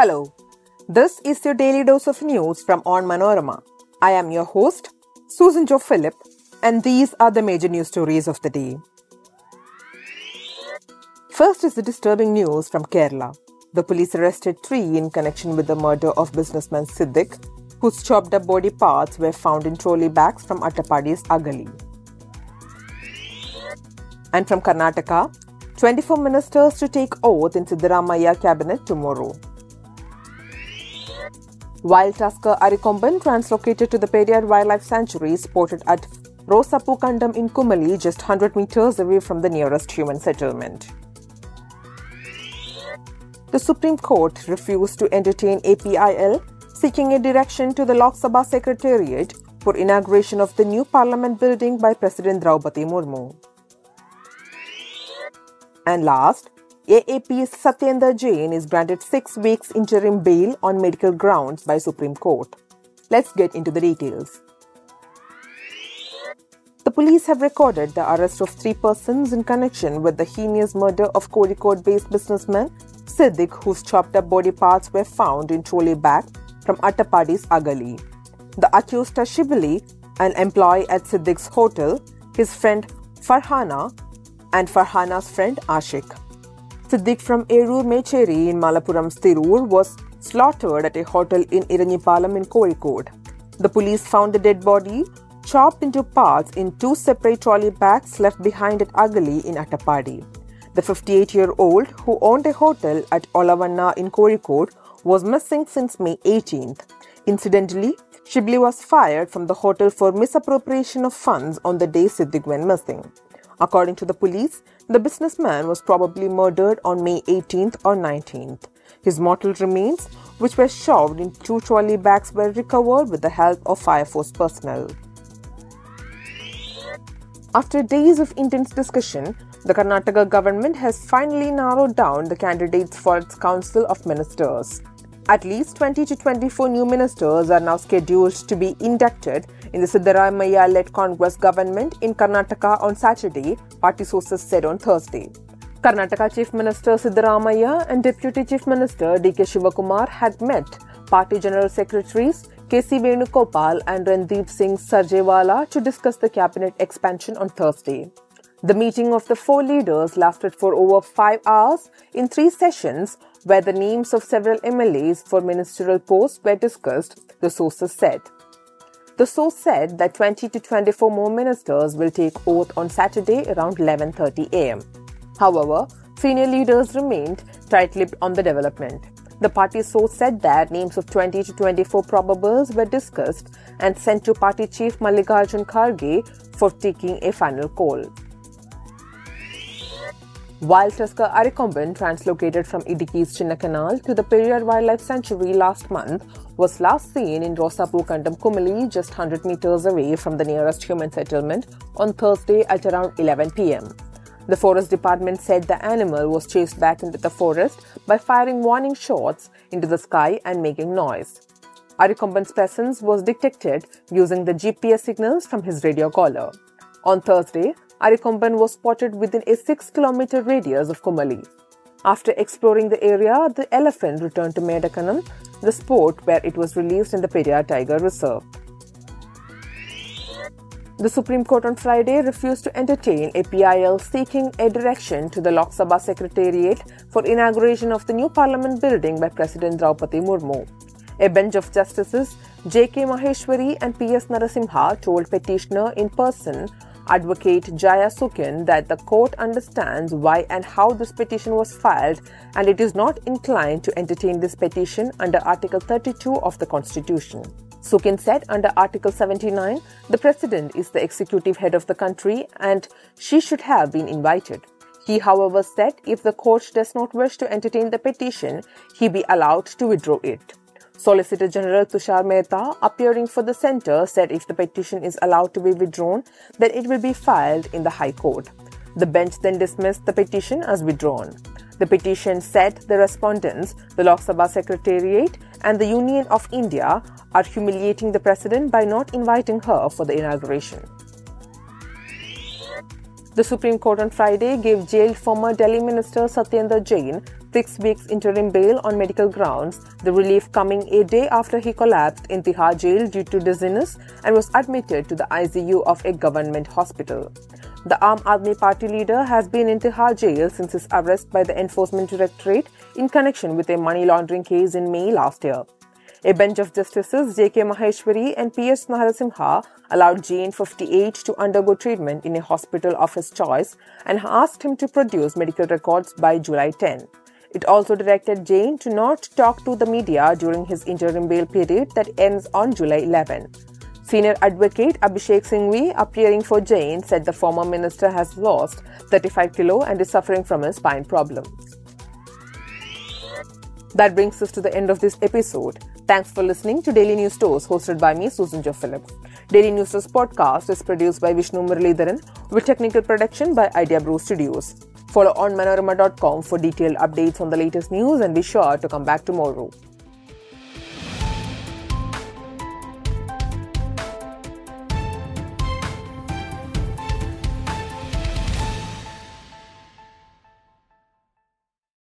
Hello, this is your daily dose of news from Onmanorama. I am your host, Susan Jo Philip, and these are the major news stories of the day. First is the disturbing news from Kerala. The police arrested three in connection with the murder of businessman Siddique, whose chopped up body parts were found in trolley bags from Attappadi's Agali. And from Karnataka, 24 ministers to take oath in Siddaramaiah cabinet tomorrow. Wild tusker Arikomban translocated to the Periyar Wildlife Sanctuary spotted at Rosapukandam in Kumily, just 100 meters away from the nearest human settlement. The Supreme Court refused to entertain a PIL seeking a direction to the Lok Sabha Secretariat for inauguration of the new parliament building by President Draupadi Murmu. And last, AAP's Satyendra Jain is granted six weeks interim bail on medical grounds by Supreme Court. Let's get into the details. The police have recorded the arrest of three persons in connection with the heinous murder of Kozhikode-based businessman Siddique, whose chopped up body parts were found in trolley bag from Attappadi's Agali. The accused are an employee at Siddique's hotel, his friend Farhana, and Farhana's friend Ashik. Siddique from Erur Mecheri in Malappuram's Tirur was slaughtered at a hotel in Eranhipalam in Kozhikode. The police found the dead body chopped into parts in two separate trolley bags left behind at Agali in Attappadi. The 58 year old, who owned a hotel at Olavanna in Kozhikode, was missing since May 18th. Incidentally, Shibli was fired from the hotel for misappropriation of funds on the day Siddique went missing. According to the police, the businessman was probably murdered on May 18th or 19th. His mortal remains, which were shoved in two trolley bags, were recovered with the help of Fire Force personnel. After days of intense discussion, the Karnataka government has finally narrowed down the candidates for its Council of Ministers. At least 20 to 24 new ministers are now scheduled to be inducted in the Siddaramaiah led Congress government in Karnataka on Saturday, party sources said on Thursday. Karnataka Chief Minister Siddaramaiah and Deputy Chief Minister D.K. Shivakumar had met party General Secretaries K.C. Venugopal and Randeep Singh Surjewala to discuss the cabinet expansion on Thursday. The meeting of the four leaders lasted for over five hours in three sessions, where the names of several MLAs for ministerial posts were discussed, the sources said. The source said that 20 to 24 more ministers will take oath on Saturday around 11:30 a.m. However, senior leaders remained tight-lipped on the development. The party source said that names of 20 to 24 probables were discussed and sent to party chief Mallikarjun Kharge for taking a final call. Wild tusker Arikomban, translocated from Idukki's Chinnakanal to the Periyar Wildlife Sanctuary last month, was last seen in Rosapu Kandam Kumily, just 100 meters away from the nearest human settlement, on Thursday at around 11 pm. The Forest Department said the animal was chased back into the forest by firing warning shots into the sky and making noise. Arikomban's presence was detected using the GPS signals from his radio collar. On Thursday, Arikomban was spotted within a 6 kilometer radius of Kumily. After exploring the area, the elephant returned to Medakanam, the spot where it was released in the Periyar Tiger Reserve. The Supreme Court on Friday refused to entertain a PIL seeking a direction to the Lok Sabha Secretariat for inauguration of the new parliament building by President Draupadi Murmu. A bench of justices J.K. Maheshwari and P.S. Narasimha told petitioner in person Advocate Jaya Sukin that the court understands why and how this petition was filed and it is not inclined to entertain this petition under Article 32 of the Constitution. Sukin said under Article 79, the President is the executive head of the country and she should have been invited. He, however, said if the court does not wish to entertain the petition, he be allowed to withdraw it. Solicitor General Tushar Mehta, appearing for the centre, said if the petition is allowed to be withdrawn, then it will be filed in the High Court. The bench then dismissed the petition as withdrawn. The petition said the respondents, the Lok Sabha Secretariat, and the Union of India are humiliating the president by not inviting her for the inauguration. The Supreme Court on Friday gave jailed former Delhi Minister Satyendra Jain six weeks interim bail on medical grounds, the relief coming a day after he collapsed in Tihar jail due to dizziness and was admitted to the ICU of a government hospital. The Aam Aadmi Party leader has been in Tihar jail since his arrest by the Enforcement Directorate in connection with a money laundering case in May last year. A bench of justices J.K. Maheshwari and P.S. Narasimha allowed Jain 58 to undergo treatment in a hospital of his choice and asked him to produce medical records by July 10. It also directed Jain to not talk to the media during his interim bail period that ends on July 11. Senior advocate Abhishek Singhvi, appearing for Jain, said the former minister has lost 35 kilo and is suffering from a spine problem. That brings us to the end of this episode. Thanks for listening to Daily News Tours hosted by me, Susan Jo Phillips. Daily News Tours podcast is produced by Vishnu Muralidharan with technical production by Idea Brew Studios. Follow onmanorama.com for detailed updates on the latest news and be sure to come back tomorrow.